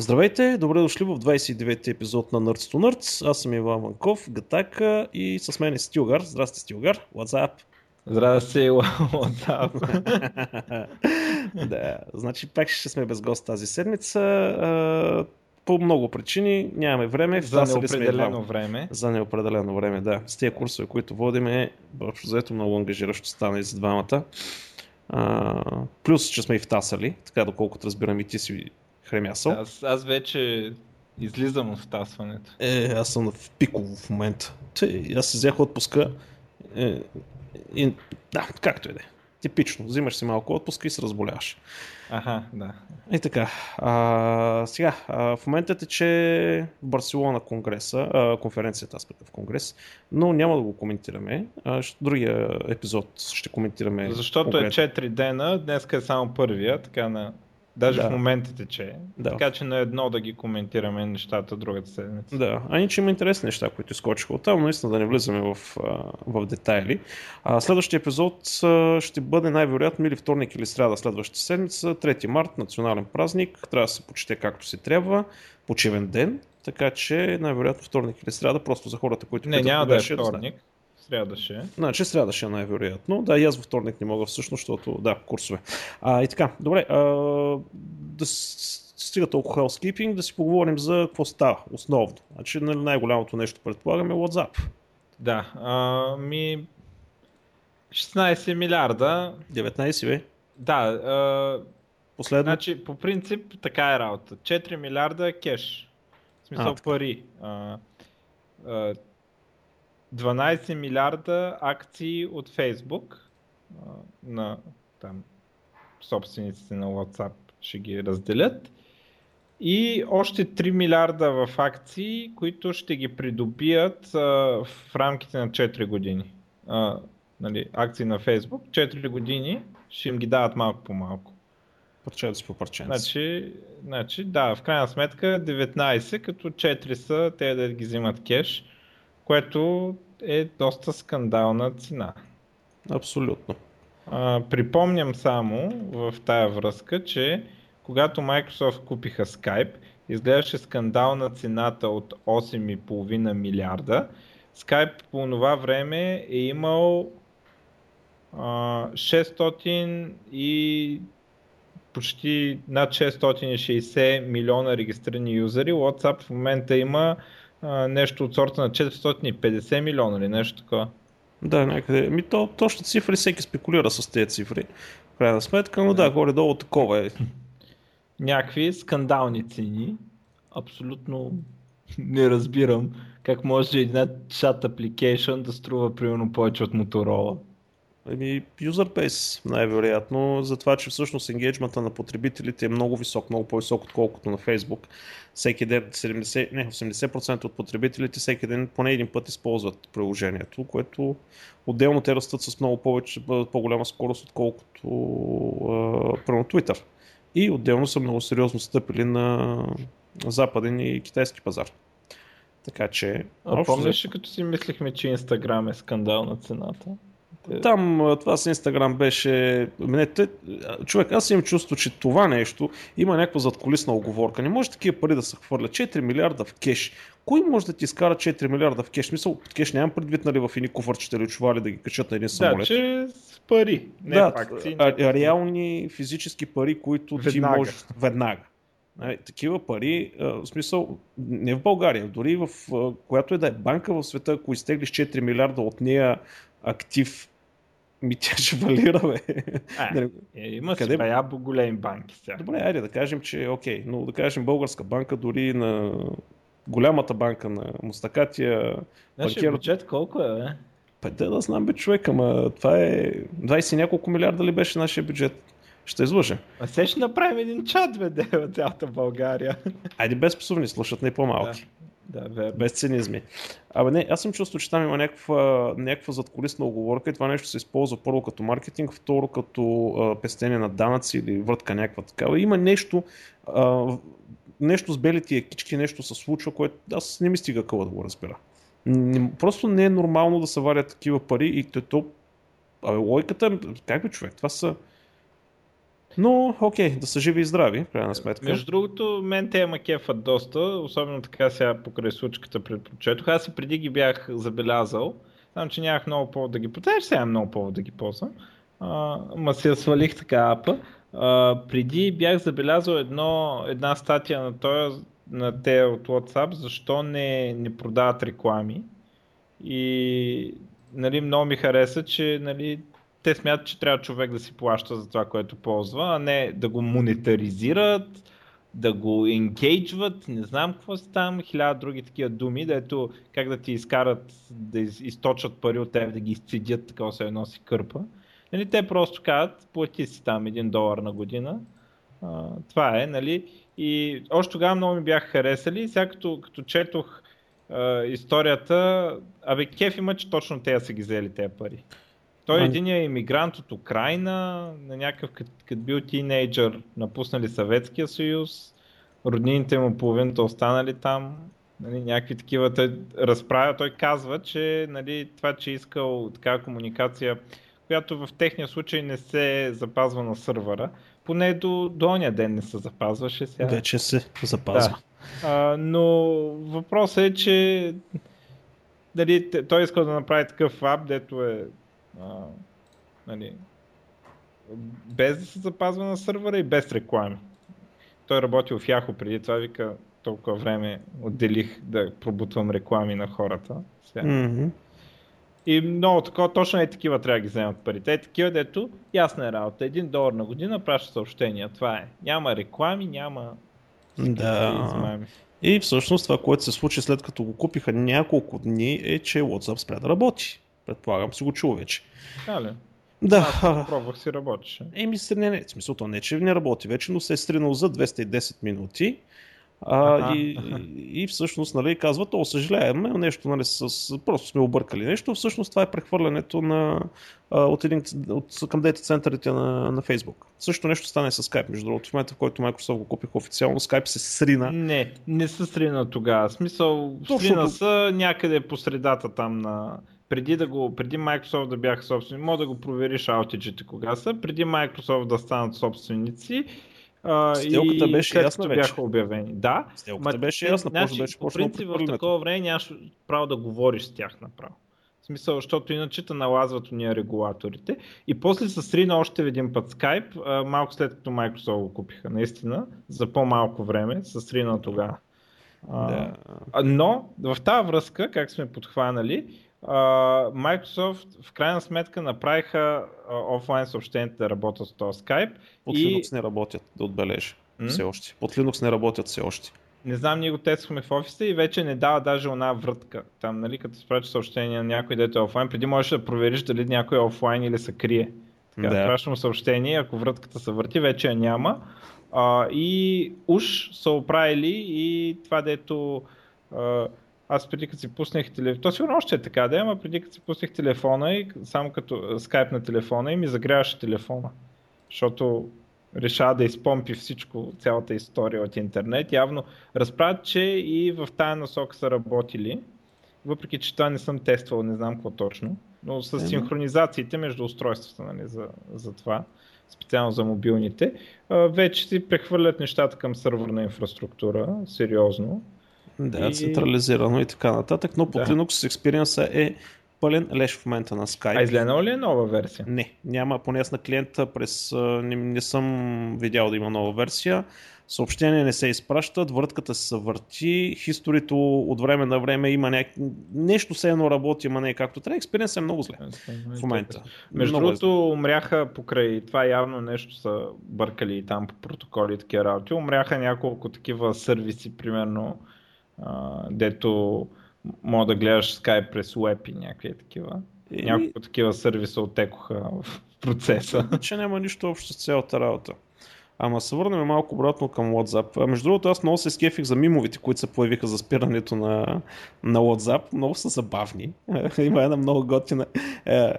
Здравейте, добре дошли в 29-ти епизод на Nerds to Nerds. Аз съм Иван Ванков, Гатака и с мен е Стилгар. Здрасти, Стилгар. What's up? Здрасти, what's up? да, значи пак ще сме без гост тази седмица. По много причини нямаме време. За неопределено време. За неопределено време, да. С тези курсове, които водим е заето много ангажиращо стана и за двамата. А, плюс, че сме и втасали, така доколкото разбирам и ти си хремясал. Аз, аз вече излизам от втасването. Е, аз съм в пиково в момента. Те, аз се взех отпуска. Е, и, да, както и да е. Типично. Взимаш си малко отпуска и се разболяваш. Аха, да. И така. А, сега, а, в момента тече в Барселона конгреса, а, конференцията, аз в конгрес, но няма да го коментираме. А, другия епизод ще коментираме. Защото е конкретно. е 4 дена, днес е само първия, така на Даже да. в момента тече. Да. Така че на едно да ги коментираме нещата другата седмица. Да, а иначе има интересни неща, които изкочиха от там, наистина да не влизаме в, в детайли. А, следващия епизод ще бъде най-вероятно или вторник или сряда следващата седмица, 3 март, национален празник. Трябва да се почете както си трябва, почивен ден, така че най-вероятно вторник или сряда, просто за хората, които... Не, няма да е вторник. Да Сряда ще. Е. Значи сряда ще е най-вероятно. Да, и аз във вторник не мога всъщност, защото да, курсове. А, и така, добре, а, да стига толкова housekeeping, да си поговорим за какво става основно. Значи нали, най-голямото нещо предполагаме е WhatsApp. Да, а, ми 16 милиарда. 19 бе. Да, а, Последно. Значи, по принцип, така е работа. 4 милиарда кеш. В смисъл а, пари. А, а, 12 милиарда акции от Facebook на там, собствениците на WhatsApp ще ги разделят и още 3 милиарда в акции, които ще ги придобият а, в рамките на 4 години. А, нали, акции на Facebook, 4 години ще им ги дават малко по малко. Парченце по парченце. Значи, значи, да, в крайна сметка 19, като 4 са те да ги взимат кеш което е доста скандална цена. Абсолютно. А, припомням само в тая връзка, че когато Microsoft купиха Skype, изглеждаше скандална цената от 8,5 милиарда. Skype по това време е имал а, 600 и почти над 660 милиона регистрирани юзери. WhatsApp в момента има а, нещо от сорта на 450 милиона или нещо такова. Да, някъде. Ми то, точно цифри, всеки спекулира с тези цифри. В крайна сметка, но да, горе-долу такова е. Някакви скандални цени. Абсолютно не разбирам как може една chat application да струва примерно повече от Motorola. Еми, user base най-вероятно, за това, че всъщност енгейджмента на потребителите е много висок, много по-висок, отколкото на Facebook. Всеки ден 70, не, 80% от потребителите всеки ден поне един път използват приложението, което отделно те растат с много повече, по-голяма скорост, отколкото първо Twitter. И отделно са много сериозно стъпили на западен и китайски пазар. Така че... А помниш ли като си мислихме, че Инстаграм е скандал на цената? Там това с Инстаграм беше... Не, те... Човек, аз имам чувство, че това нещо има някаква задколисна оговорка. Не може такива пари да се хвърля. 4 милиарда в кеш. Кой може да ти изкара 4 милиарда в кеш? Мисъл, кеш нямам предвид нали, в едни куфърчета или чували да ги качат на един самолет. Да, че с пари. Не да, акции, а, реални физически пари, които веднага. ти можеш веднага. Нали, такива пари, в смисъл, не в България, дори в която е да е банка в света, ако изтеглиш 4 милиарда от нея актив ми тя ще валира, бе. А, е, има Къде... си големи банки. Сега. Добре, айде да кажем, че е окей, но да кажем българска банка, дори на голямата банка на Мустакатия. Нашия банкер... бюджет колко е, бе? Па да, да знам бе човек, ама това е 20 няколко милиарда ли беше нашия бюджет? Ще излъжа. А се ще направим един чат, бе, от цялата България. Айде без псовни, слушат не по-малки. Да. Да. Без цинизми. Абе не, аз съм чувствал, че там има някаква, някаква задколисна оговорка и това нещо се използва първо като маркетинг, второ като а, пестене на данъци или въртка някаква такава. Има нещо, а, нещо с белите екички, нещо се случва, което аз не ми стига къла да го разбера. Просто не е нормално да се варят такива пари и то, Абе, логиката, как бе човек, това са Но, окей, да са живи и здрави, в крайна сметка. Между другото, мен те ма кефат доста, особено така сега покрай случката предпочетох. Аз и преди ги бях забелязал, знам, че нямах много повод да ги ползвам, сега много повод да ги ползвам. ма си я свалих така апа. А, преди бях забелязал едно, една статия на този, на те от WhatsApp, защо не, не продават реклами. И нали, много ми хареса, че нали, те смятат, че трябва човек да си плаща за това, което ползва, а не да го монетаризират, да го енгейджват, не знам какво си там, хиляда други такива думи, дето как да ти изкарат, да източат пари от теб, да ги изцедят, така се едно си кърпа. Нали, те просто казват, плати си там един долар на година. А, това е, нали? И още тогава много ми бяха харесали. Сега като, като четох а, историята, абе кеф има, че точно те са ги взели тези пари. Той е един е иммигрант от Украина, на някакъв, като, бил тинейджър, напуснали Съветския съюз, роднините му половината останали там, нали, някакви такива те разправя. Той казва, че нали, това, че е искал такава комуникация, която в техния случай не се запазва на сървъра, поне до, до оня ден не се запазваше. Сега. Вече се запазва. Да. А, но въпросът е, че дали, той искал да направи такъв ап, дето е а, нали, без да се запазва на сървъра и без реклами. Той работил в Яхо преди това, вика толкова време отделих да пробутвам реклами на хората. Сега. Mm-hmm. И много такова, точно е такива трябва да ги вземат парите. Е такива, дето ясна е работа. Един долар на година праща съобщения. Това е. Няма реклами, няма да. Измами. И всъщност това, което се случи след като го купиха няколко дни е, че WhatsApp спря да работи. Предполагам си го чул вече. А, ли? Да. Пробвах си работеше. Еми, не, не, в смисъл, то не, че не работи вече, но се е стринал за 210 минути. А, и, и, всъщност нали, казват, о, съжаляваме, нещо нали, с, просто сме объркали нещо. Всъщност това е прехвърлянето на, от, един, от, към дейта центърите на, на Facebook. Също нещо стане с Skype, между другото. В момента, в който Microsoft го купих официално, Skype се срина. Не, не се срина тогава. Смисъл, Точно срина са някъде по средата там на преди, да го, преди Microsoft да бяха собствени, мога да го провериш аутиджите кога са, преди Microsoft да станат собственици а, Сделката и беше ясна вече. бяха обявени. Да. Сделката ма, беше ясна, значи, беше по принцип в такова време нямаш право да говориш с тях направо. В смисъл, защото иначе те налазват уния регулаторите. И после се срина още един път Skype, а, малко след като Microsoft го купиха, наистина, за по-малко време, се срина тогава. Да. но в тази връзка, как сме подхванали, Microsoft в крайна сметка направиха офлайн съобщенията да работят с този Skype. Под и... Linux не работят, да отбележа. Mm? Все още. Под Linux не работят все още. Не знам, ние го тествахме в офиса и вече не дава даже една вратка. Там, нали, като спрача съобщение на някой, дето е офлайн, преди можеш да провериш дали някой е офлайн или се крие. Така, да. пращам съобщение, ако вратката се върти, вече я няма. Uh, и уж са оправили и това, дето uh, аз преди като си пуснах телефона, то сигурно още е така, да, ама преди като си пуснах телефона и само като скайп на телефона и ми загряваше телефона. Защото решава да изпомпи всичко, цялата история от интернет. Явно разправят, че и в тая насока са работили, въпреки че това не съм тествал, не знам какво точно, но с синхронизациите между устройствата нали, за, за това, специално за мобилните, вече си прехвърлят нещата към сървърна инфраструктура, сериозно да, и... централизирано и така нататък, но под да. Linux Experience е пълен леш в момента на Skype. А изгледала ли е нова версия? Не, няма, поне аз на клиента през... Не, не съм видял да има нова версия. Съобщения не се изпращат, въртката се върти, хисторито от време на време има няк... нещо се едно работи, ама не е както трябва. Експириенс е много зле в момента. Между е другото, умряха покрай това явно нещо са бъркали и там по протоколи и такива работи. Умряха няколко такива сервиси, примерно дето мога да гледаш Skype през Web и някакви такива. И... Няколко такива сервиса отекоха в процеса. Че няма нищо общо с цялата работа. Ама се върнем малко обратно към WhatsApp. Между другото, аз много се скефих за мимовите, които се появиха за спирането на, на WhatsApp. Много са забавни. Има една много готина. Е,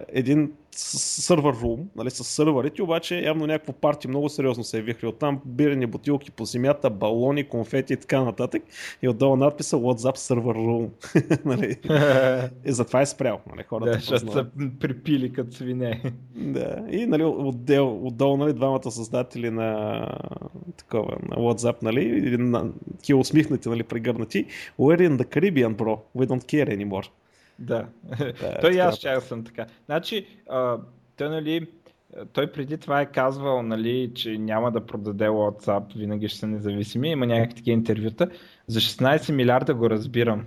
един сървър рум, нали, с сървърите, обаче явно някакво парти много сериозно се е вихли оттам, бирани бутилки по земята, балони, конфети и така нататък. И отдолу надписа WhatsApp сервер рум. нали? и затова е спрял. Нали, хората да, защото са припили като свине. да, и нали, отдел, отдолу нали, двамата създатели на такова, на WhatsApp, нали, на, ки усмихнати, нали, прегърнати. We're in the Caribbean, bro. We don't care anymore. Да. да той и аз чак съм така. Значи, а, той, нали, той преди това е казвал, нали, че няма да продаде WhatsApp, винаги ще са независими. Има някакви такива интервюта. За 16 милиарда го разбирам.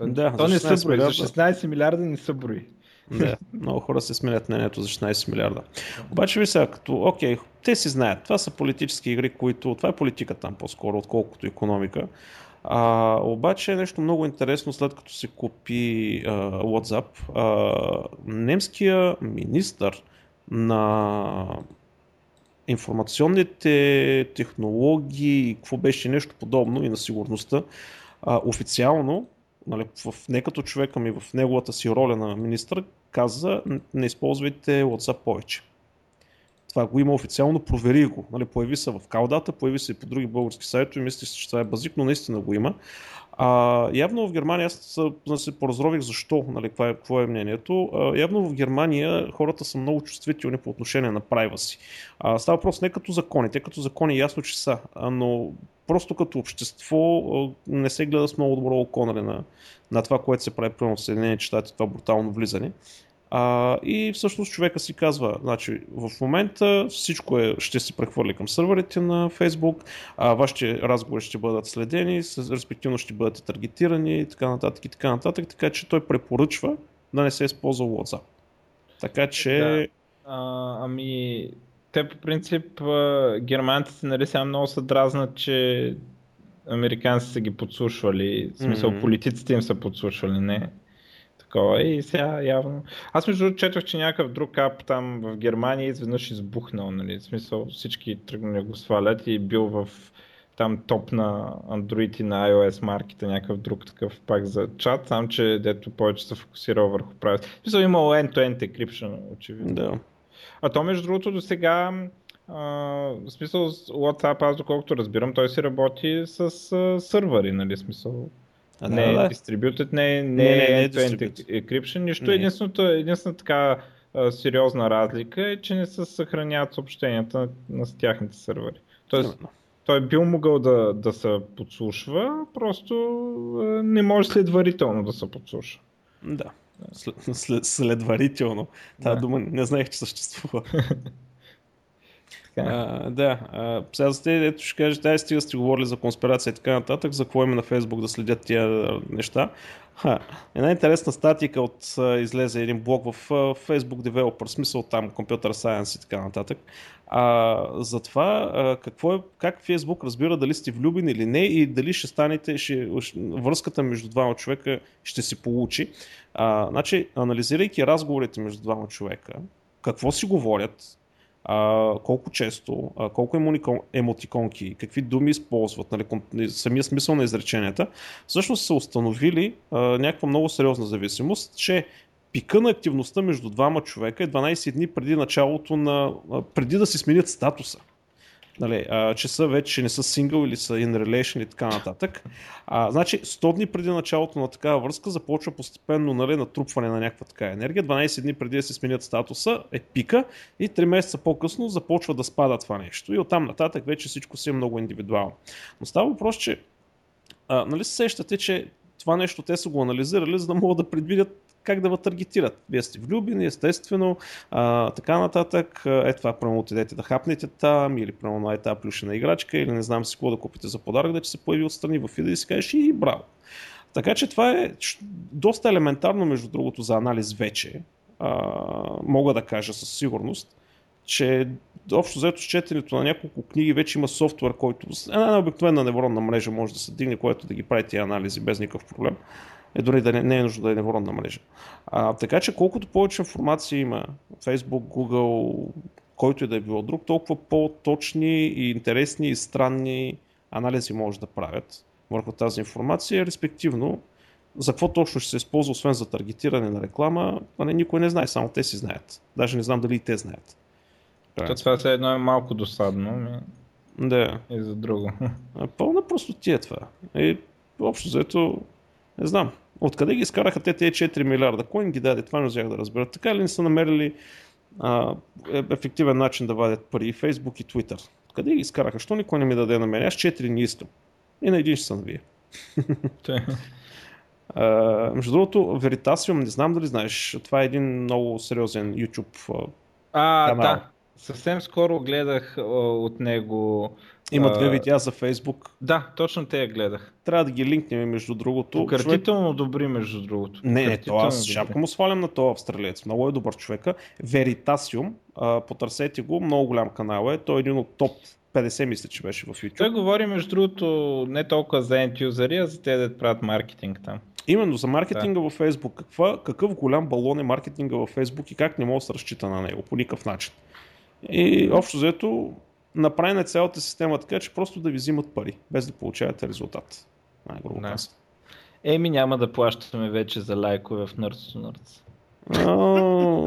Да, То не са брои. За 16 милиарда не са брои. Да, много хора се сменят мнението за 16 милиарда. Обаче ви сега, като, окей, те си знаят, това са политически игри, които, това е политика там по-скоро, отколкото економика. А, обаче е нещо много интересно, след като се купи а, WhatsApp, а, немския министър на информационните технологии, какво беше нещо подобно и на сигурността, а, официално, нали, в, не като човека ми, в неговата си роля на министър, каза не използвайте WhatsApp повече. Това го има официално, провери го. Нали, появи се в Каудата, появи се и по други български сайтове, мисля, че това е базик, но наистина го има. А, явно в Германия, аз се поразрових защо, нали, какво, е, какво е мнението. А, явно в Германия хората са много чувствителни по отношение на прайва си. А, става въпрос не като закони, те като закони ясно, че са, но просто като общество не се гледа с много добро око нали, на, на това, което се прави примерно в Съединените щати, това брутално влизане. А, и всъщност човека си казва, значи в момента всичко е, ще се прехвърли към сървърите на Facebook, а вашите разговори ще бъдат следени, респективно ще бъдат таргетирани и така нататък и така нататък, така че той препоръчва да не се използва WhatsApp. Така че... Да. А, ами, те по принцип германците нали сега много се дразнат, че американците са ги подслушвали, в смисъл mm-hmm. политиците им са подслушвали, не такова. И сега явно. Аз между другото четох, че някакъв друг ап там в Германия изведнъж избухнал, нали? В смисъл всички тръгнали го свалят и бил в там топ на Android и на iOS марките, някакъв друг такъв пак за чат, сам че дето повече се фокусирал върху правил. В смисъл имало end-to-end encryption, очевидно. Да. А то между другото до сега в смисъл WhatsApp, аз доколкото разбирам, той си работи с uh, сървъри, нали, смисъл а, не да, е distributed, не, не, не, не, не е encryption, нищо. Единственото, единствената така сериозна разлика е, че не се съхраняват съобщенията на, на тяхните сървъри. Тоест, той бил могъл да, да се подслушва, просто не може следварително да се подслушва. Да. След, след, следварително. Тази да. дума не знаех, че съществува. А, да, а, сега за те, ето ще кажете, ай стига сте говорили за конспирация и така нататък, за какво има на Фейсбук да следят тия неща. Ха, една интересна статика от излезе един блог в Facebook Developer, смисъл там Computer Science и така нататък. А, за това а, какво е, как Facebook разбира дали сте влюбени или не и дали ще станете, ще, връзката между двама човека ще се получи. А, значи, анализирайки разговорите между двама човека, какво си говорят, а, колко често, а, колко емотиконки, какви думи използват, нали, самия смисъл на изреченията, всъщност са установили а, някаква много сериозна зависимост, че пика на активността между двама човека е 12 дни преди началото на, преди да си сменят статуса нали, а, че са вече не са сингъл или са in relation и така нататък. А, значи 100 дни преди началото на такава връзка започва постепенно нали, натрупване на някаква така енергия. 12 дни преди да се сменят статуса е пика и 3 месеца по-късно започва да спада това нещо. И оттам нататък вече всичко си е много индивидуално. Но става въпрос, че а, нали се сещате, че това нещо те са го анализирали, за да могат да предвидят как да таргетират. Вие сте влюбени, естествено, а, така нататък. Е това, прямо отидете да хапнете там, или прямо е тази плюшена играчка, или не знам си какво да купите за подарък, да че се появи отстрани в фида и си кажеш и браво. Така че това е доста елементарно, между другото, за анализ вече. А, мога да кажа със сигурност, че общо взето с четенето на няколко книги вече има софтуер, който една обикновена невронна мрежа може да се дигне, което да ги прави тези анализи без никакъв проблем е дори да не, не е нужно да е невронна мрежа. А, така че колкото повече информация има Facebook, Google, който и да е било друг, толкова по-точни и интересни и странни анализи може да правят върху тази информация, респективно За какво точно ще се използва, освен за таргетиране на реклама, а не никой не знае, само те си знаят. Даже не знам дали и те знаят. То това се едно е малко досадно. Ми... Да. И за друго. Пълна простотия е това. И общо заето, не знам. Откъде ги изкараха те тези 4 милиарда? Кой им ги даде? Това не взех да разбера. Така ли не са намерили а, е, ефективен начин да вадят пари? Facebook и Twitter. Къде ги изкараха? Що никой не ми даде на мен? Аз 4 не искам. И на един ще съм вие. Uh, между другото, Veritasium, не знам дали знаеш, това е един много сериозен YouTube а, канал. Да. Съвсем скоро гледах а, от него. Има две видеа за Фейсбук. Да, точно те я гледах. Трябва да ги линкнем между другото. Пократително човек... добри, между другото. Не, не, то аз шапка му свалям на този австралиец. Много е добър човека. Veritasium, а, потърсете го, много голям канал е. Той е един от топ 50 мисля, че беше в YouTube. Той говори между другото не толкова за end а за те да правят маркетинг там. Именно за маркетинга да. във Facebook. Каква, какъв голям балон е маркетинга във Facebook и как не мога да се разчита на него по никакъв начин. И общо взето направи на цялата система така, че просто да ви взимат пари, без да получавате резултат. Най-грубо да. Еми няма да плащаме вече за лайкове в Nerds to Nerds.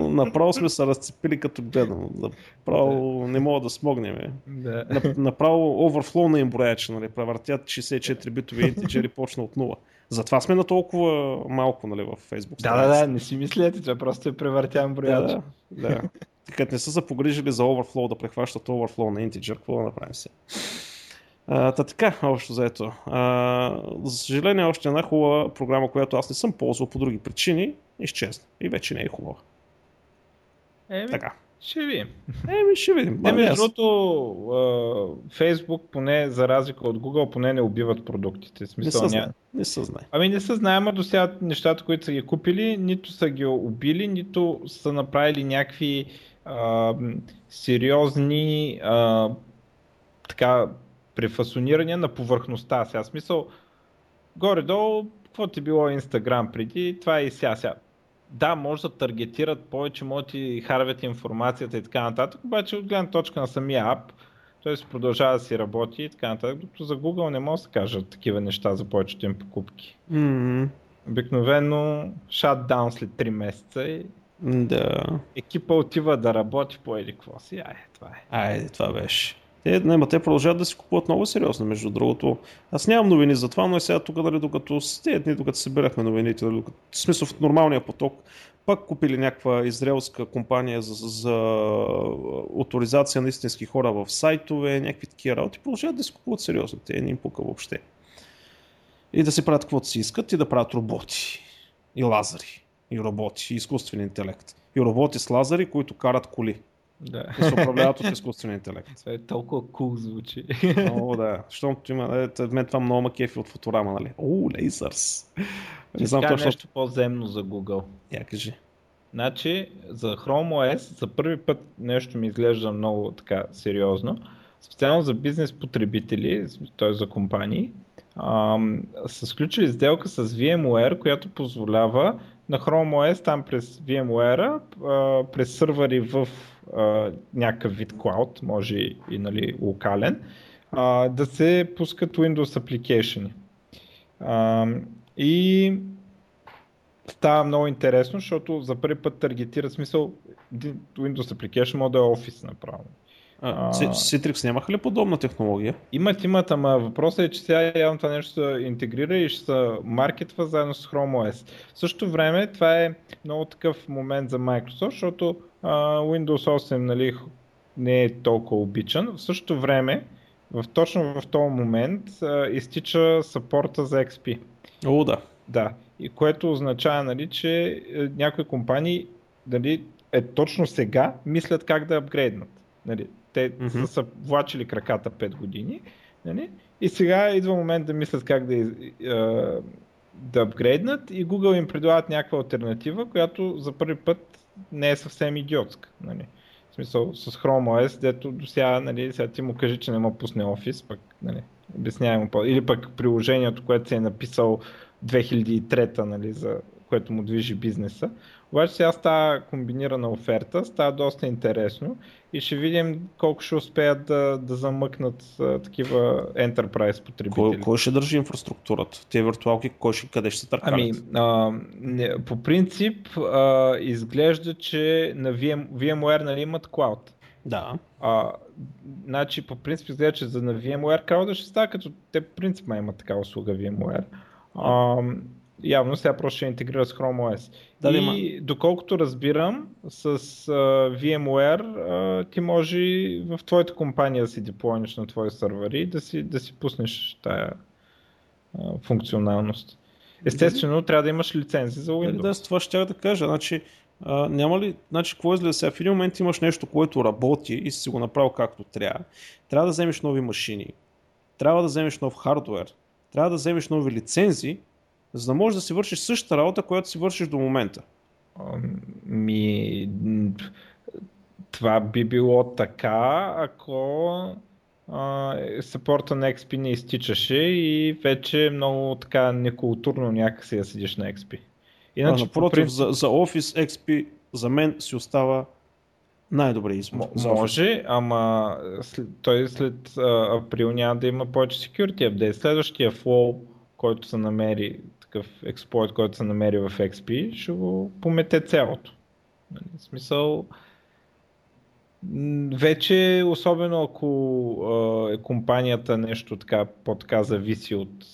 направо сме се разцепили като гледам. Направо да. не мога да смогнем. Да. Направо оверфлоу на им брояче, нали? Превъртят 64 битови интеджери почна от нула. Затова сме на толкова малко нали, в Facebook. Да, да, да, не си мислете, това просто е превъртян брояч. Да, да. да. Като не са се погрижили за overflow да прехващат overflow на integer, какво да направим се? та така, общо заето. А, за съжаление, още една хубава програма, която аз не съм ползвал по други причини, изчезна. И вече не е хубава. Еми, така. Ще видим. Еми, ще видим. Не, между другото, Фейсбук, поне за разлика от Google, поне не убиват продуктите. Смисъл, не, ня... не се знае. Ами не се знае, ама до сега нещата, които са ги купили, нито са ги убили, нито са направили някакви а, сериозни а, така префасонирания на повърхността. Сега смисъл, горе-долу, какво ти било Инстаграм преди, това е и сега. сега. Да, може да таргетират повече, може да ти харвят информацията и така нататък, обаче от гледна точка на самия ап, се продължава да си работи и така нататък, докато за Google не може да кажат такива неща за повечето им покупки. Mm-hmm. Обикновено шатдаун след 3 месеца и да. Екипа отива да работи по еди какво си. Ай, това е. Ай, това беше. Те, не, те продължават да си купуват много сериозно, между другото. Аз нямам новини за това, но и сега тук, дали, докато тези дни, докато събирахме новините, дали, докато, в смисъл в нормалния поток, пак купили някаква израелска компания за, за авторизация на истински хора в сайтове, някакви такива работи, продължават да си купуват сериозно. Те не им пука въобще. И да си правят каквото си искат и да правят роботи и лазари и роботи, и изкуствен интелект. И роботи с лазари, които карат коли. Да. И се управляват от изкуствен интелект. Това е толкова кул cool звучи. О, да. Защото има, е, мен това много ма кефи от фоторама, нали? О, лейзърс. Не знам точно. нещо по-земно за Google. Я кажи. Значи, за Chrome OS за първи път нещо ми изглежда много така сериозно. Специално за бизнес потребители, т.е. за компании, са сключили сделка с VMware, която позволява на Chrome OS там през VMware, през сървъри в някакъв вид клауд, може и нали, локален, да се пускат Windows application. И става много интересно, защото за първи път таргетира смисъл Windows application може да е Office направо. А, Citrix нямаха ли подобна технология? Имат, имат, ама въпросът е, че сега явно това нещо се интегрира и ще се маркетва заедно с Chrome OS. В същото време това е много такъв момент за Microsoft, защото а, Windows 8 нали, не е толкова обичан. В същото време, в, точно в този момент, а, изтича сапорта за XP. О, да. Да, и което означава, нали, че е, някои компании нали, е точно сега мислят как да апгрейднат. Нали, те mm-hmm. са, са влачили краката 5 години. Нали? И сега идва момент да мислят как да, да апгрейднат и Google им предлагат някаква альтернатива, която за първи път не е съвсем идиотска. Нали? В смисъл с Chrome OS, дето до сега, нали, сега ти му кажи, че не му пусне Office, пък нали, обяснявай му по Или пък приложението, което си е написал 2003 нали, за което му движи бизнеса. Обаче сега става комбинирана оферта, става доста интересно и ще видим колко ще успеят да, да замъкнат а, такива enterprise потребители. Кой, кой ще държи инфраструктурата? Те виртуалки кой ще, къде ще се търкалят? Ами, а, не, по принцип а, изглежда, че на VM, VMware нали, имат cloud. Да. А, значи, по принцип изглежда, че за на VMware cloud ще става, като те по принцип имат такава услуга VMware. А, явно сега просто ще интегрира с Chrome OS. Да, и има. доколкото разбирам, с uh, VMware uh, ти може в твоята компания да си деплойнеш на твои сървъри да си, да си пуснеш тая uh, функционалност. Естествено, трябва да имаш лицензи за Windows. Да, с това ще да кажа. Значи, а, няма ли, значи, какво изгледа сега? В един момент имаш нещо, което работи и си го направил както трябва. Трябва да вземеш нови машини, трябва да вземеш нов хардвер, трябва да вземеш нови лицензи, за да можеш да си вършиш същата работа, която си вършиш до момента. Ми, това би било така, ако сапорта на XP не изтичаше и вече много така некултурно някакси да седиш на XP. Иначе, а, напротив, принцип... за, за Office XP за мен си остава най-добре избор. Може, ама след, той след а, април няма да има повече security update. Следващия flow, който се намери, такъв експлойт, който се намери в XP, ще го помете цялото. Нали, в смисъл, вече, особено ако е компанията нещо така, по-така зависи от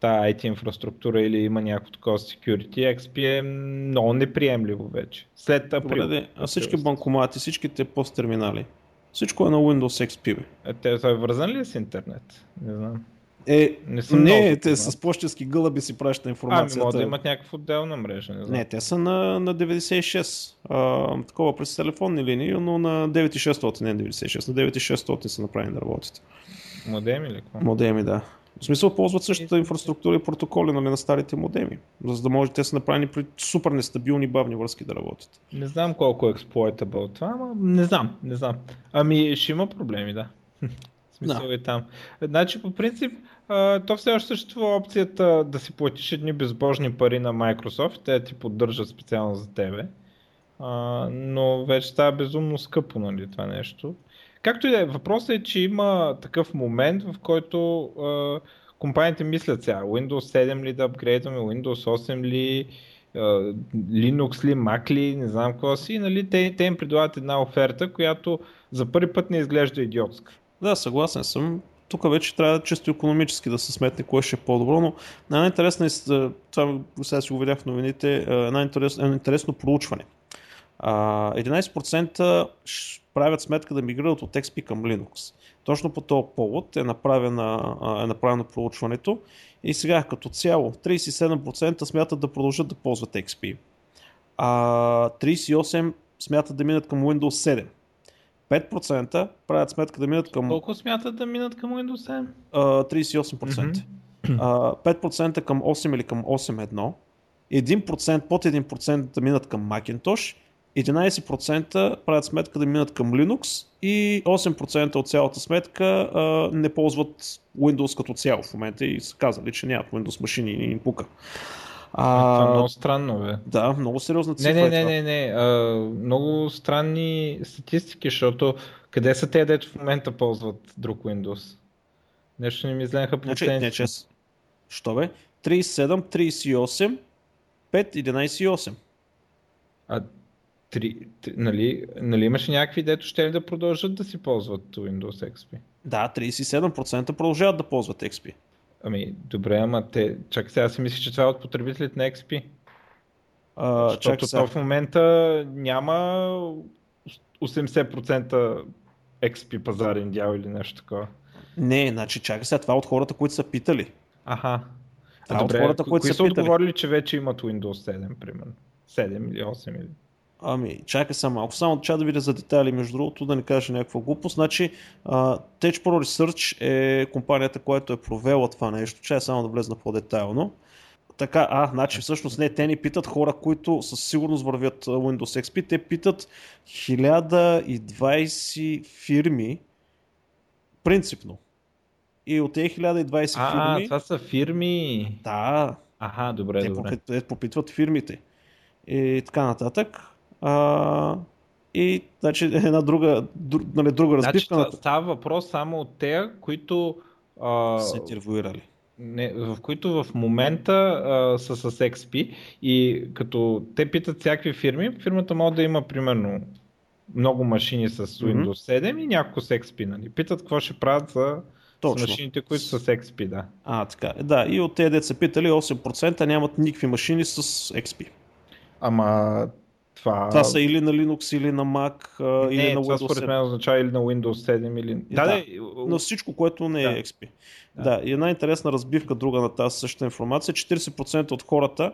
тази IT инфраструктура или има някакво такова security, XP е много неприемливо вече. След април. Добре, а всички банкомати, всичките посттерминали, всичко е на Windows XP. Бе. А те са вързан ли с интернет? Не знам. Е, не, съм не те с почтенски гълъби си праща информацията. Ами, могат да имат някаква отделна мрежа. Не, знам. не те са на, на 96. А, такова през телефонни линии, но на 9600, не 96, на 9600 са направени да работят. Модеми ли? Какво? Модеми, да. В смисъл ползват същата инфраструктура и протоколи нали, на старите модеми, за да може те са направени при супер нестабилни бавни връзки да работят. Не знам колко е exploitable това, но не знам, не знам. Ами ще има проблеми, да. В смисъл да. е там. Значи по принцип то все още съществува опцията да си платиш едни безбожни пари на Microsoft, те ти поддържат специално за тебе. но вече става безумно скъпо, нали, това нещо. Както и да е, въпросът е, че има такъв момент, в който а, компаниите мислят сега, Windows 7 ли да апгрейдваме, Windows 8 ли, а, Linux ли, Mac ли, не знам какво си, нали, те, те им предлагат една оферта, която за първи път не изглежда идиотска. Да, съгласен съм. Тук вече трябва чисто економически да се сметне кое ще е по-добро, но най-интересно е, това сега си го видях в новините, едно интересно, интересно проучване. 11% правят сметка да мигрират от XP към Linux. Точно по този повод е, направено, е направено проучването и сега като цяло 37% смятат да продължат да ползват XP, а 38% смятат да минат към Windows 7. 5% правят сметка да минат към... Колко смятат да минат към Windows 7? 38%. Mm-hmm. 5% към 8 или към 8.1. 1%, под 1% да минат към Macintosh 11% правят сметка да минат към Linux и 8% от цялата сметка а, не ползват Windows като цяло в момента и са казали, че нямат Windows машини и им пука. А, това е много странно, бе. Да, много сериозна цифра. Не, не, е не, не, не. А, много странни статистики, защото къде са те, дето в момента ползват друг Windows? Нещо не ми изленаха по значи, не, че... Що бе? 37, 38, 5, 11 и 8. А 3, 3, нали, нали имаше някакви, дето ще ли да продължат да си ползват Windows XP? Да, 37% продължават да ползват XP. Ами, добре, ама те... Чакай сега си мисля, че това е от потребителите на XP. А, Защото то в момента няма 80% XP пазарен дял или нещо такова. Не, значи чакай сега, това е от хората, които са питали. Аха. А, добре, от хората, които са, са отговорили, че вече имат Windows 7, примерно. 7 или 8 или... Ами, чакай само малко. Само ча да видя за детайли, между другото, да не кажа някаква глупост. Значи, uh, Tech Pro Research е компанията, която е провела това нещо. Чай само да влезна по-детайлно. Така, а, значи всъщност не, те ни питат хора, които със сигурност вървят Windows XP. Те питат 1020 фирми, принципно. И от тези 1020 а, фирми... А, това са фирми. Да, Аха, добре, Те добре. попит- попитват фирмите и така нататък. А, и значи една друга, друг, нали, друга Значи, разбивка на ста- става въпрос само от тея, които, а, са интервюирали. не, в които в момента а, са с XP и като те питат всякакви фирми, фирмата може да има примерно много машини с Windows 7 и няколко с XP. Нали? Питат какво ще правят за с Точно. машините, които са с XP. Да. А, така. Да, и от тези деца питали 8% нямат никакви машини с XP. Ама това... Това са или на Linux, или на Mac, не, или на това Windows според 7. мен означава или на Windows 7 или... Да, да, да, На всичко, което не е Да. XP. Да. и една интересна разбивка друга на тази същата информация. 40% от хората,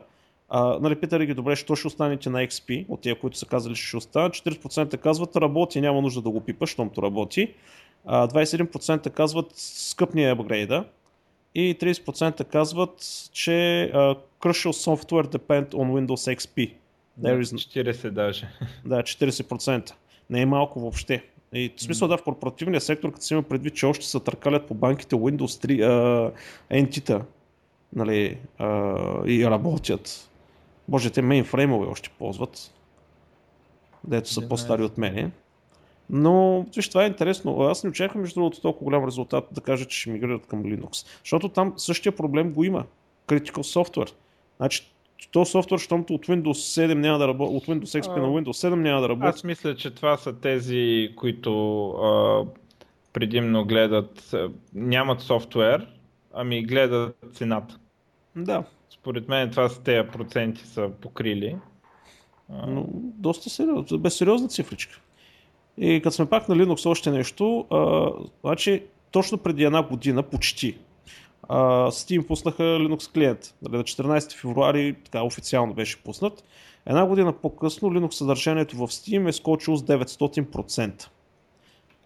а, нали, питали ги, добре, що ще останете на XP, от тия, които са казали, че ще останат, 40% казват, работи, няма нужда да го пипаш, щомто работи. А, 21% казват, скъпни е апгрейда. И 30% казват, че а, crucial software depend on Windows XP. There is 40 даже. да, 40%. Не е малко въобще. И в смисъл да, в корпоративния сектор, като си има предвид, че още се търкалят по банките Windows 3 а, NT-та, нали, а, и работят. Боже, те мейнфреймове още ползват, дето са Не по-стари от мене. Но, виж, това е интересно. Аз не очаквам, между другото, толкова голям резултат да кажа, че ще мигрират към Linux. Защото там същия проблем го има. Critical software. Значи, то софтуер, щомто от Windows 7 няма да работи, от Windows XP А, на Windows 7 няма да работи. Аз мисля, че това са тези, които а, предимно гледат, нямат софтуер, ами гледат цената. Да, Според мен това са тези проценти са покрили. А, но доста сериозно, без сериозна цифричка. И като сме пак на Linux още нещо, а, значи точно преди една година, почти, Steam пуснаха Linux клиент. Нали, на 14 февруари така официално беше пуснат. Една година по-късно Linux съдържанието в Steam е скочило с 900%.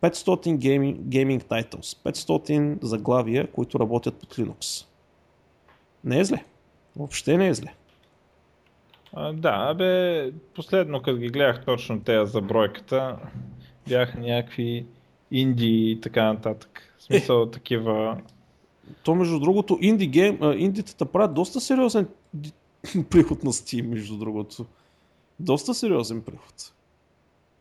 500 gaming, gaming titles, 500 заглавия, които работят под Linux. Не е зле. Въобще не е зле. а, да, абе, последно като ги гледах точно тези за бройката, бяха някакви инди и така нататък. В смисъл такива... То между другото, инди гейм, индитата правят доста сериозен приход на Steam, между другото. Доста сериозен приход.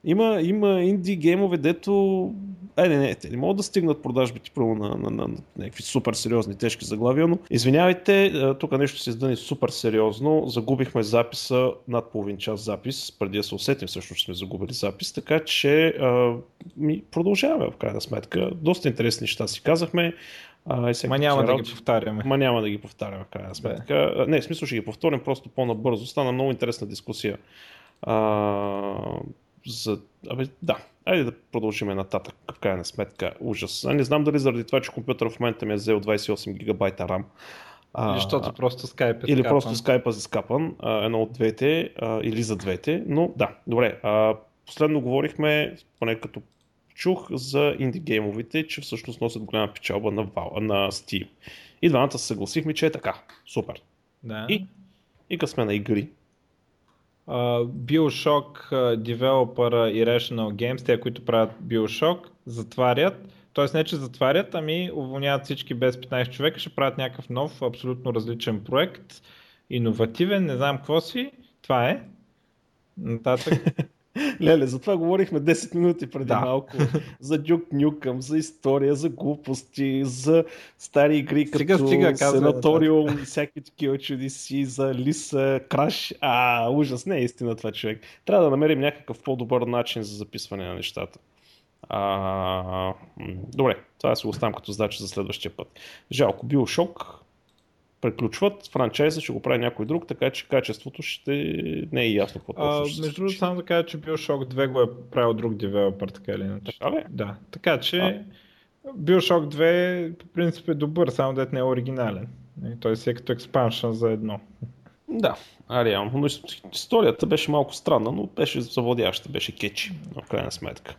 Има, има инди геймове, дето... Айде, не, те не могат да стигнат продажбите първо на, на, на, на някакви супер сериозни, тежки заглавия, но извинявайте, тук нещо се издъни супер сериозно. Загубихме записа над половин час запис, преди да се усетим всъщност, сме загубили запис, така че а, ми продължаваме в крайна сметка. Доста интересни неща си казахме. А, Ма няма да работи. ги повтаряме. Ма няма да ги повтаряме в крайна сметка. Не, в смисъл ще ги повторим просто по-набързо. Стана много интересна дискусия. А, за... Абе, да, айде да продължим нататък в крайна сметка. Ужас. А не знам дали заради това, че компютър в момента ми е взел 28 гигабайта RAM. А, Или защото просто скайп е или скапан. просто скайпа за скапан, а, едно от двете, а, или за двете, но да, добре. А, последно говорихме, поне като чух за инди геймовите, че всъщност носят голяма печалба на, на Steam. И двамата се съгласихме, че е така. Супер. Да. И, и като сме на игри. Uh, Bioshock uh, девелопера и Rational Games, те, които правят Bioshock, затварят. Тоест не, че затварят, ами уволняват всички без 15 човека, ще правят някакъв нов, абсолютно различен проект, иновативен, не знам какво си. Това е. Нататък. Леле, за това говорихме 10 минути преди Да. малко. За Дюк Нюкъм, за история, за глупости, за стари игри Стига, като стига, Сенаториум и всякакви такива чудеси, за Лиса, Краш. А, ужас, не е истина това човек. Трябва да намерим някакъв по-добър начин за записване на нещата. А, добре, това си го оставям като задача за следващия път. Жалко, Bioshock приключват, франчайза ще го прави някой друг, така че качеството ще не е ясно какво точно ще между другото, само да кажа, че Bioshock 2 го е правил друг девелопер, така или иначе. Така ли? Да, така че А. Bioshock 2 по принцип е добър, само дет не е оригинален. Той си е като експаншън за едно. Да, а реално. Но ис- историята беше малко странна, но беше завладяща, беше кетчи, в крайна сметка.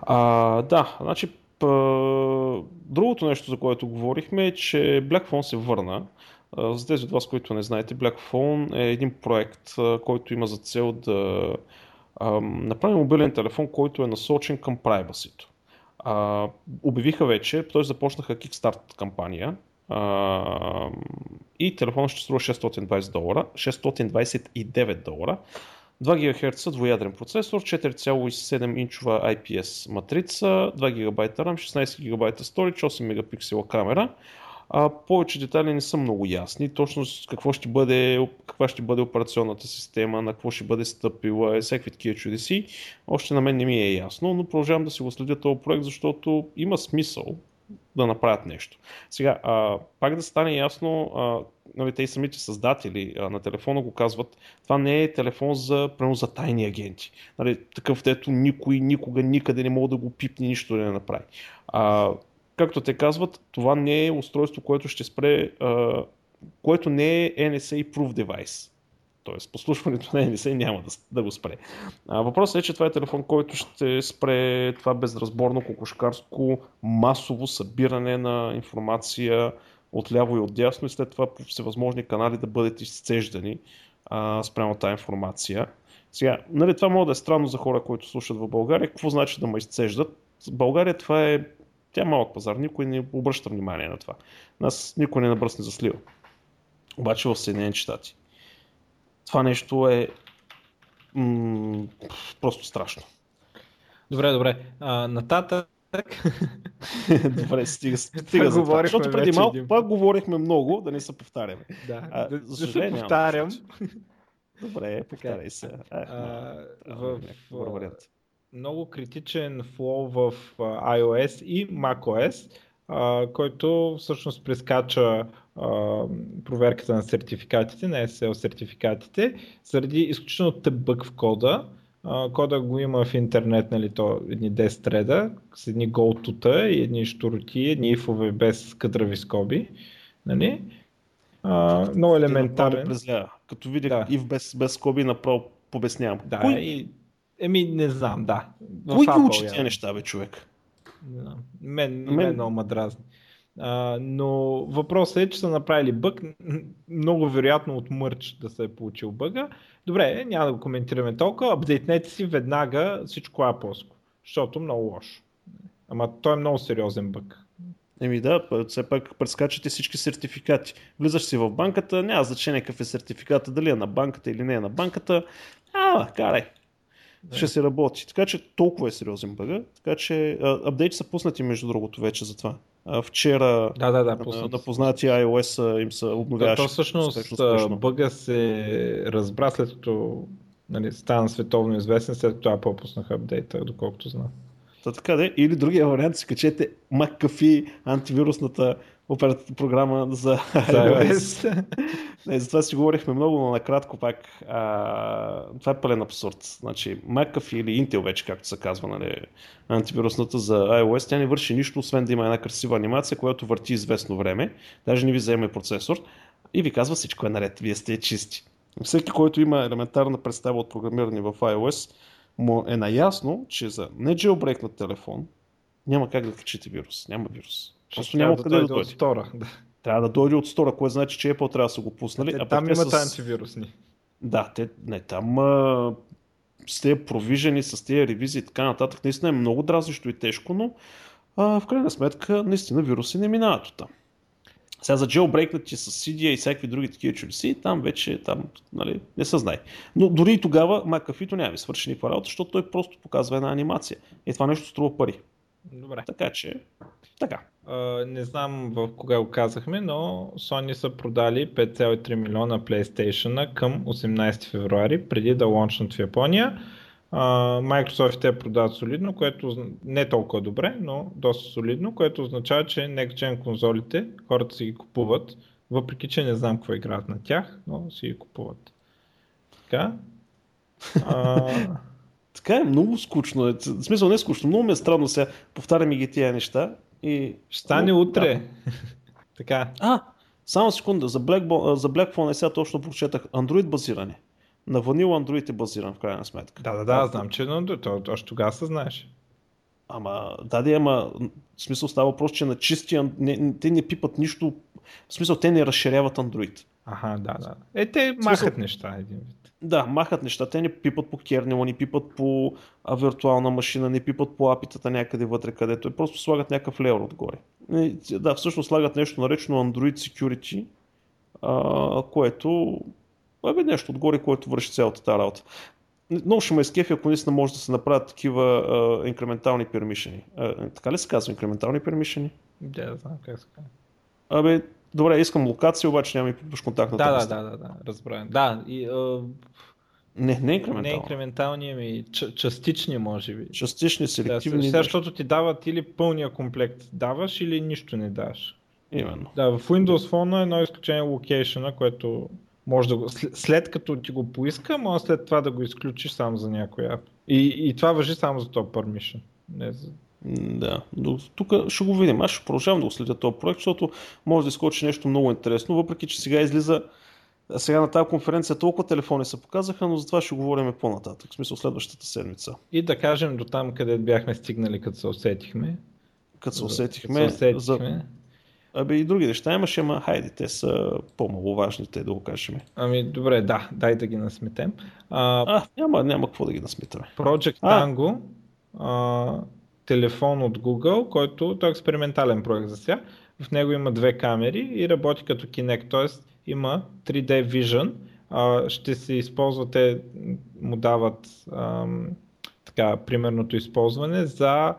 А, да, значи другото нещо, за което говорихме е, че Black Phone се върна. За тези от вас, които не знаете, Black е един проект, който има за цел да направи мобилен телефон, който е насочен към. А, обявиха вече, т.е. започнаха Kickstart кампания и телефонът ще струва 620 долара, 629 долара. 2 ГГц двоядрен процесор, 4,7 инчова IPS матрица, 2 ГБ RAM, 16 ГБ storage, 8 мегапиксела камера. А, повече детайли не са много ясни. Точно какво ще бъде, каква ще бъде операционната система, на какво ще бъде стъпила, е, всякакви такива чудеси. Още на мен не ми е ясно, но продължавам да си го следя този проект, защото има смисъл да направят нещо. Сега, а, пак да стане ясно, а, нали, те и самите създатели а, на телефона го казват, това не е телефон за, прямо за тайни агенти. Нали, такъв, дето никой никога никъде не мога да го пипне, нищо да не направи. А, както те казват, това не е устройство, което ще спре, а, което не е NSA Proof Device. Тоест, послушването на NSA няма да, да го спре. А, въпросът е, че това е телефон, който ще спре това безразборно кокошкарско масово събиране на информация от ляво и от дясно и след това по всевъзможни канали да бъдете изцеждани а, спрямо тази информация. Сега, нали, това може да е странно за хора, които слушат в България. Какво значи да ме изцеждат? В България това е тя е малък пазар, никой не обръща внимание на това. Нас никой не набръсне за слива. Обаче в Съединените щати това нещо е м- просто страшно. Добре, добре. А, нататък. Добре, стига, стига за това. Защото преди малко един... пак говорихме много, да не се повтаряме. Да, а, да, за да се повтарям. Добре, повтаряй се. А, в, в, много критичен флоу в iOS и macOS, който всъщност прескача проверката на сертификатите, на SSL сертификатите, заради изключително тъбък в кода. кода го има в интернет, нали, то едни 10 треда, с едни голтута и едни штуроти, едни ифове без кадрави скоби. Нали? А, много елементарен. Като видях да. ив без, без скоби, направо побеснявам. Да, Кой... и Еми, не знам, да. Кой ги учи тези неща, бе, човек? Не знам. Мен, мен... мен много ма дразни. А, но въпросът е, че са направили бъг, много вероятно от мърч да се е получил бъга. Добре, няма да го коментираме толкова, апдейтнете си веднага всичко Apple, защото много лошо. Ама той е много сериозен бъг. Еми да, все пак прескачате всички сертификати. Влизаш си в банката, няма значение какъв е сертификата, дали е на банката или не е на банката. А, карай да. ще се работи. Така че толкова е сериозен бъга. Така че апдейти са пуснати между другото вече за това. Вчера да, да, да, на, на познати iOS им са обновяваше. То, то всъщност бъга се разбра след като нали, стана световно известен, след като Apple пуснаха апдейта, доколкото знам. Та така де. Или другия вариант, си качете McAfee антивирусната оперативна програма за iOS. Не, за това си говорихме много, но накратко пак. А, това е пълен абсурд. Значи, McAfee или Intel вече, както се казва, нали, антивирусната за iOS, тя не върши нищо, освен да има една красива анимация, която върти известно време, даже не ви вземе процесор и ви казва всичко е наред, вие сте чисти. Всеки, който има елементарна представа от програмиране в iOS, му е наясно, че за не jailbreak телефон няма как да качите вирус. Няма вирус. Просто няма да къде да дойде. От стора. Трябва да дойде от стора, което значи, че Apple трябва да са го пуснали. Те, а там имат с... антивирусни. Да, те, не, там а, с тези провижени, с тези ревизии и така нататък, наистина е много дразнещо и тежко, но а, в крайна сметка наистина вируси не минават от там. Сега за jailbreakнати с CD и всякакви други такива чудеси, там вече там, нали, не се знае. Но дори и тогава McAfee няма ми свърши никаква работа, защото той просто показва една анимация. И това нещо струва пари. Добре. Така че, така. Uh, не знам в кога го казахме, но Sony са продали 5,3 милиона PlayStation към 18 февруари, преди да лончнат в Япония. Microsoft те продават солидно, което не толкова добре, но доста солидно, което означава, че Next Gen конзолите хората си ги купуват, въпреки че не знам какво играят на тях, но си ги купуват. Така. Uh, така е много скучно. В смисъл не е скучно, много ми е странно сега. Повтаряме ги тия неща и... Ще стане Но, утре. Да. така. А, само секунда. За, Black, за Black Phone сега точно прочетах. Android базиране. На Vanilla Android е базиран в крайна сметка. Да, да, да, знам, че Android. То, още тогава се знаеш. Ама, да, да, ама, в смисъл става въпрос, че на чисти, не, те не пипат нищо, в смисъл те не разширяват Android. Аха, да, да. Е, те махат смисъл, неща един вид. Да, махат неща. Те не пипат по кернела, не пипат по а, виртуална машина, не пипат по апитата някъде вътре, където е. Просто слагат някакъв леер отгоре. И, да, всъщност слагат нещо наречено Android Security, а, което Абе нещо отгоре, което върши цялата тази работа. Много ще ме изкефи, ако наистина може да се направят такива а, инкрементални пермишени. А, така ли се казва инкрементални пермишени? Да, да знам как се казва. Абе, добре, искам локация, обаче няма и пипаш контактната Да, да, листа. да, да, да, разбравям. Да, и, а, Не, не не инкрементални. инкрементални, ами ч- частични, може би. Частични, Да, селективни. сега, защото ти дават или пълния комплект даваш, или нищо не даваш. Именно. Да, в Windows Phone е едно изключение локейшена, което може да го, след, като ти го поиска, може след това да го изключиш само за някой ап. И, и това въжи само за този permission. Не за... Да, тук ще го видим. Аз ще продължавам да го следя този проект, защото може да изкочи нещо много интересно, въпреки че сега излиза сега на тази конференция толкова телефони се показаха, но за това ще говорим по-нататък, в смисъл следващата седмица. И да кажем до там, къде бяхме стигнали, като се усетихме. Като се усетихме, като се усетихме. за... Абе и други неща имаше, ама хайде, те са по-маловажни, те да го кажем. Ами добре, да, дай да ги насметем. А, А, няма, няма какво да ги насмитаме. Project А. Tango, а, телефон от Google, който той е експериментален проект за сега. В него има две камери и работи като Kinect, т.е. има 3D Vision. А, ще се използва, те му дават ам, така, примерното използване за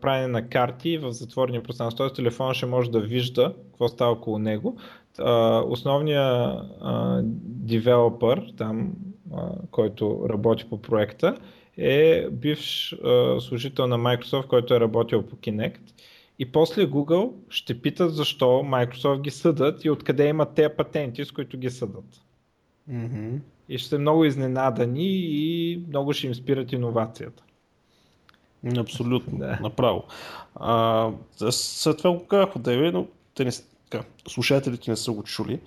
правене на карти в затворени пространства. Т.е. телефон ще може да вижда какво става около него. Основният девелопър, там, който работи по проекта, е бивш служител на Microsoft, който е работил по Kinect. И после Google ще питат защо Microsoft ги съдат и откъде имат тези патенти, с които ги съдат. Мгм. И ще са много изненадани и много ще им спират иновацията. Абсолютно, Да. направо. А, след това го казах одеве, но те не, така, слушателите не са го чули.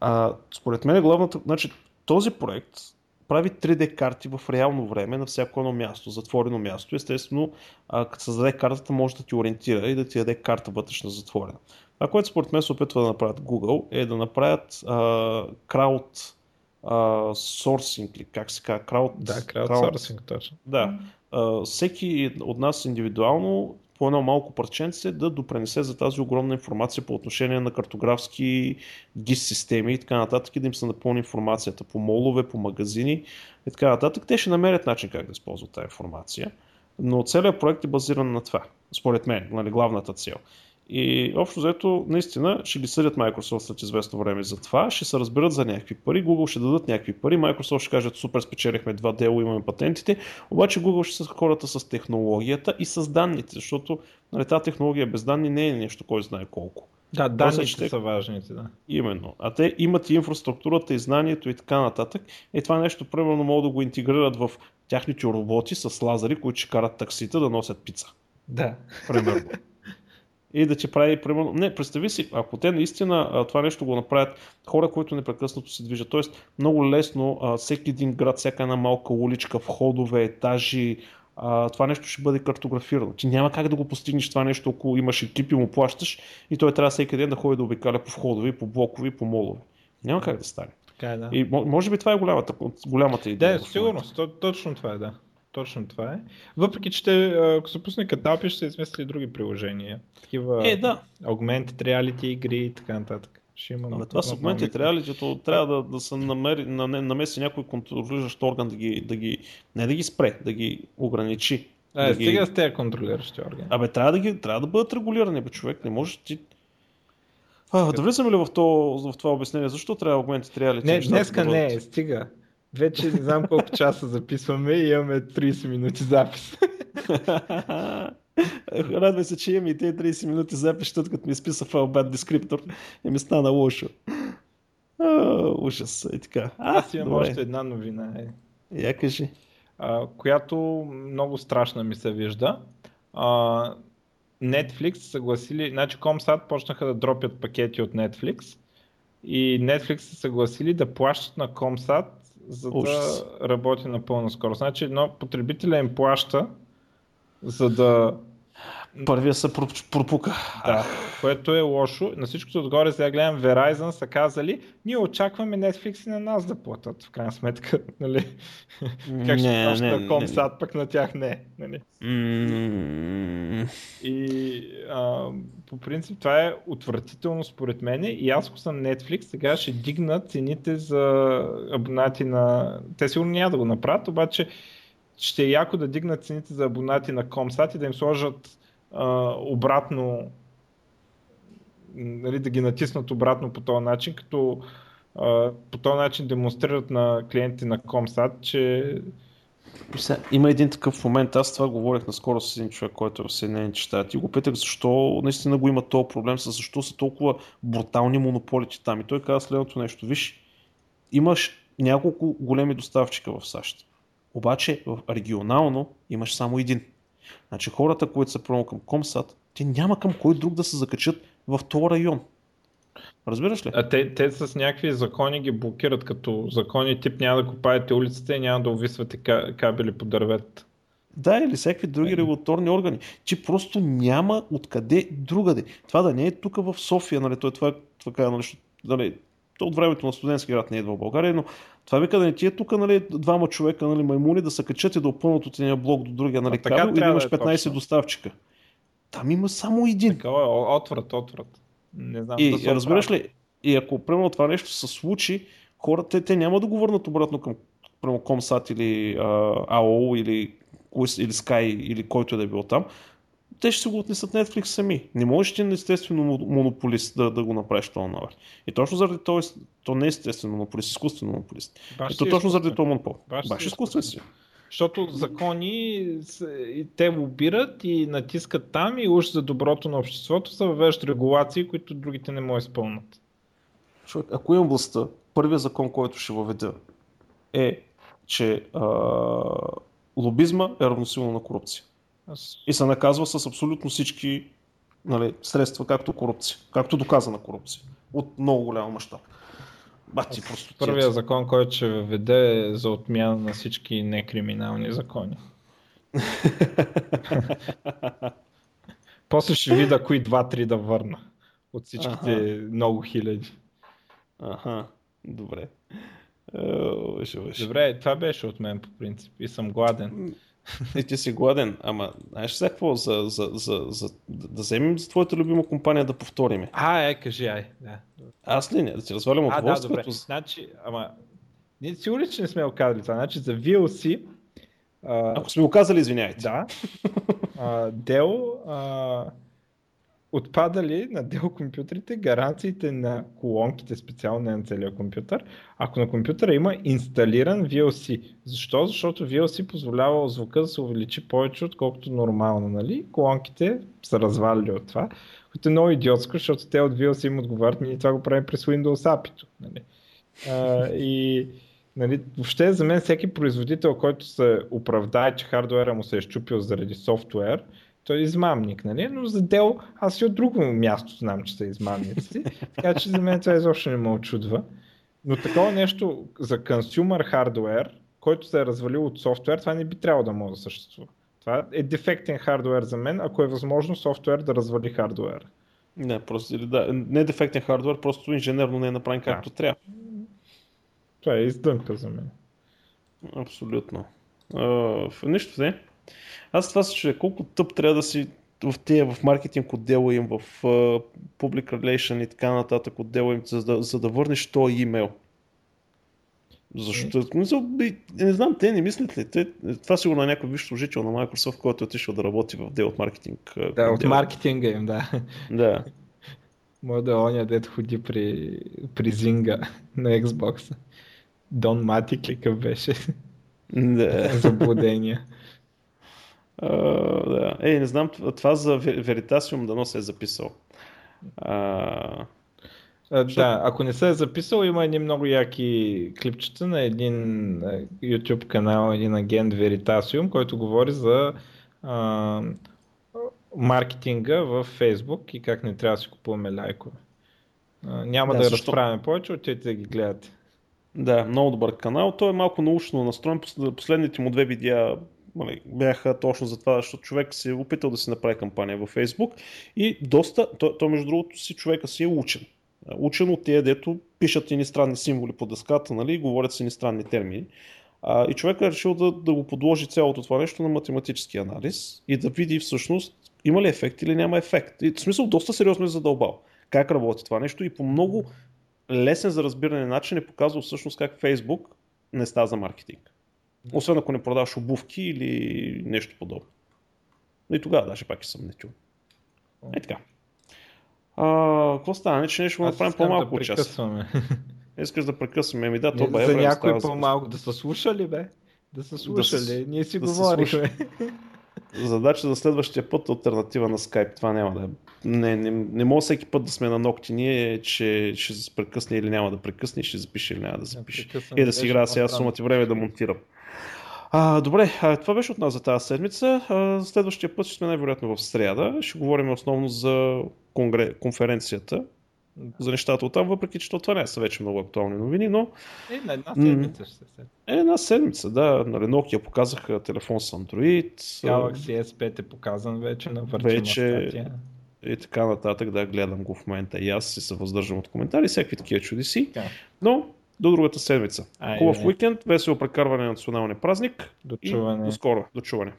А, според мен главната, значи този проект прави 3D карти в реално време на всяко едно място, затворено място. Естествено, а, като създаде картата, може да ти ориентира и да ти даде карта вътрешна затворена. Това, което според мен се опитва да направят Google, е да направят а, крауд а, сорсинг, или как се казва, крауд, Да, краудсорсинг точно. да. Всеки от нас индивидуално по едно малко парченце да допренесе за тази огромна информация по отношение на картографски ГИС системи и така нататък и да им се напълни информацията по молове, по магазини и така нататък. Те ще намерят начин как да използват тази информация, но целият проект е базиран на това, според мен, нали, главната цел. И общо взето, наистина, ще ги съдят Microsoft след известно време за това, ще се разберат за някакви пари, Google ще дадат някакви пари, Microsoft ще кажат супер, спечелихме два дело, имаме патентите, обаче Google ще са хората с технологията и с данните, защото нали, тази технология без данни не е нещо, кой знае колко. Да, данните ще- са важните, да. Именно. А те имат и инфраструктурата, и знанието и така нататък. И това нещо, примерно, могат да го интегрират в тяхните роботи с лазери, които ще карат таксита да носят пица. Да. Примерно. и да ти прави, примерно, не, представи си, ако те наистина това нещо го направят хора, които непрекъснато се движат, т.е. много лесно всеки един град, всяка една малка уличка, входове, етажи, а, това нещо ще бъде картографирано. Ти няма как да го постигнеш това нещо, ако имаш екип и му плащаш и той трябва всеки ден да ходи да обикаля по входове, по блокове, по молове. Няма как да стане. Така е, да. И мо- може би това е голямата, голямата идея. Да, сигурност. То, точно това е, да. Точно това е. Въпреки, че те, а, ако се пусне каталпи, ще се измисли други приложения. Такива Е, да. augmented reality игри и така нататък. Ще има Абе, това сегменти реалитито трябва да, да се намери, на, намеси някой контролиращ орган да ги, да ги, не да ги спре, да ги ограничи. Е, да стига ги... с тези контролиращи органи. Абе, трябва да, ги, трябва да бъдат регулирани, бе, човек. Не може ти... А, да влизаме ли в, то, в това обяснение? Защо трябва Augmented Reality? Не, днеска да не бъдат? е, стига. Вече не знам колко часа записваме и имаме 30 минути запис. Радвай се, че имаме и тези 30 минути запис, защото като ми изписа в Albad дескриптор и ми стана лошо. А, ужас. И така. А, Аз имам добре. още една новина, е, Я кажи. а, която много страшна ми се вижда. А, Netflix съгласили, значи Comsat почнаха да дропят пакети от Netflix и Netflix са съгласили да плащат на Comsat за Ужас. да работи на пълна скорост. Значи, но потребителя им плаща за да Първия се пропука. Да, което е лошо. На всичкото отгоре сега гледам Verizon са казали, ние очакваме Netflix и на нас да платят, в крайна сметка. Нали? как ще плаща на Comsat, пък на тях не. Нали? И а, по принцип това е отвратително според мен и аз ако съм Netflix, сега ще дигна цените за абонати на... Те сигурно няма да го направят, обаче ще е яко да дигнат цените за абонати на Comsat и да им сложат обратно, нали, да ги натиснат обратно по този начин, като а, по този начин демонстрират на клиенти на Comsat, че има един такъв момент, аз това говорих наскоро с един човек, който е в Съединените щати и го питах защо наистина го има този проблем, с защо са толкова брутални монополите там. И той каза следното нещо. Виж, имаш няколко големи доставчика в САЩ. Обаче регионално имаш само един. Значи хората, които са промо към Комсат, те няма към кой друг да се закачат в този район. Разбираш ли? А те, те с някакви закони ги блокират, като закони тип няма да купаете улиците и няма да увисвате кабели по дървет. Да, или всякакви други регулаторни органи. Че просто няма откъде другаде. Това да не е тук в София, нали, това, това, нали, нали, то от времето на студентски град не е в България, но това вика да не ти е тук нали, двама човека нали, маймуни да се качат и да опънат от един блок до другия нали, кабел и да имаш 15 да е доставчика. Там има само един. Така е, отврат, отврат. Не знам, и да разбираш ли, и ако примерно това нещо се случи, хората те, няма да го върнат обратно към примерно Comsat или AOL или, или Sky или който е да е бил там, те ще се го отнесат Netflix сами. Не можеш ти естествено монополист да, да го направиш това наверх. И точно заради това, то не е естествено монополист, изкуствен монополист. Баш и то точно заради това монопол. Баш, Баш изкуствен си. Защото закони те лобират и натискат там и уж за доброто на обществото са въвеждат регулации, които другите не могат да изпълнат. Ако имам властта, първият закон, който ще въведа е, че а, лобизма е равносилно на корупция. И се наказва с абсолютно всички нали, средства, както корупция, както доказана корупция. От много голям мащаб. Бати, просто Първия закон, който ще введе е за отмяна на всички некриминални закони. После ще видя кои два-три да върна от всичките ага. много хиляди. Ага, добре. Добре, това беше от мен по принцип и съм гладен. И ти си гладен, ама знаеш сега какво, за, за, за, за, да вземем за твоята любима компания да повториме. А, е, кажи, ай. Да. Аз ли не, да ти развалям удоволствието? Да, добре. Значи, ама, ние сигурни, че не сме оказали това. Значи за VLC... А... Ако сме го казали, извиняйте. Да. А, Dell а, отпадали на Dell компютрите гаранциите на колонките, специално на целия компютър, ако на компютъра има инсталиран VLC. Защо? Защото VLC позволява звука да се увеличи повече, отколкото нормално. Нали? Колонките са развалили от това, което е много идиотско, защото те от VLC им отговарят, ние това го правим през Windows API. Нали? А, и нали, въобще за мен всеки производител, който се оправдае, че хардуера му се е щупил заради софтуер, той е измамник, нали? Но за Dell аз и от друго място знам, че са измамници. така че за мен това изобщо не ме очудва. Но такова нещо за consumer хардуер, който се е развалил от софтуер, това не би трябвало да може да съществува. Това е дефектен хардуер за мен, ако е възможно софтуер да развали хардуер. Не, просто, да, не е дефектен хардуер, просто инженерно не е направен както да. трябва. Това е издънка за мен. Абсолютно. Uh, нищо не. Аз това се чуя колко тъп трябва да си в тия, в маркетинг отдела им, в uh, public relation и така нататък отдела им, за да, за да върнеш този имейл. Защо? Не, не знам, те не мислят ли? Те, това сигурно е някой висш служител на Microsoft, който е отишъл да работи в дел от маркетинг. Да, от маркетинга им, да. Да. Може да е оня дет ходи при, при Зинга на Xbox. Дон Матик ли беше? Да. Заблудения. Uh, да. Ей, не знам, това за Veritasium дано се е записал. Uh, да, ако не се е записал, има едни много яки клипчета на един YouTube канал, един агент Veritasium, който говори за uh, маркетинга в Facebook и как не трябва да си купуваме лайкове. Няма да, да защо... разправяме повече, отидете да ги гледате. Да, много добър канал. Той е малко научно настроен. Последните му две видеа нали, бяха точно за това, защото човек си е опитал да си направи кампания във Facebook и доста, то, то между другото си човека си е учен. Учен от тия, дето пишат и ни странни символи по дъската, нали, говорят си ни странни термини. А, и човек е решил да, да го подложи цялото това нещо на математически анализ и да види всъщност има ли ефект или няма ефект. И, в смисъл доста сериозно е задълбал как работи това нещо и по много лесен за разбиране начин е показал всъщност как Facebook не става за маркетинг. Освен ако не продаваш обувки или нещо подобно. Но и тогава даже пак е съмнително. Е така. А, какво стане, че нещо направим по-малко да час? Искаш да прекъсваме, ми да, то бе. За някой по-малко, да са слушали, бе. Да са слушали, да, ние си да говорихме. Задача за следващия път е альтернатива на Skype. Това няма да е. Не, не, не мога всеки път да сме на ногти ние, че ще се прекъсне или няма да прекъсне, ще запише или няма да запише. и да си играя сега сумата време да монтирам. А, добре, а, това беше от нас за тази седмица. А, следващия път ще сме най-вероятно в среда. Ще говорим основно за конгре... конференцията, за нещата от там, въпреки че това не са вече много актуални новини, но... Е, на една седмица ще се Е, една седмица, да. Нали, Nokia показаха телефон с Android. Galaxy S5 е показан вече на вече... статия. И така нататък, да, гледам го в момента и аз и се въздържам от коментари, всякакви такива чудеси. Да. Но до другата седмица. Хубав уикенд, весело прекарване на националния празник. До чуване. И до скоро. До чуване.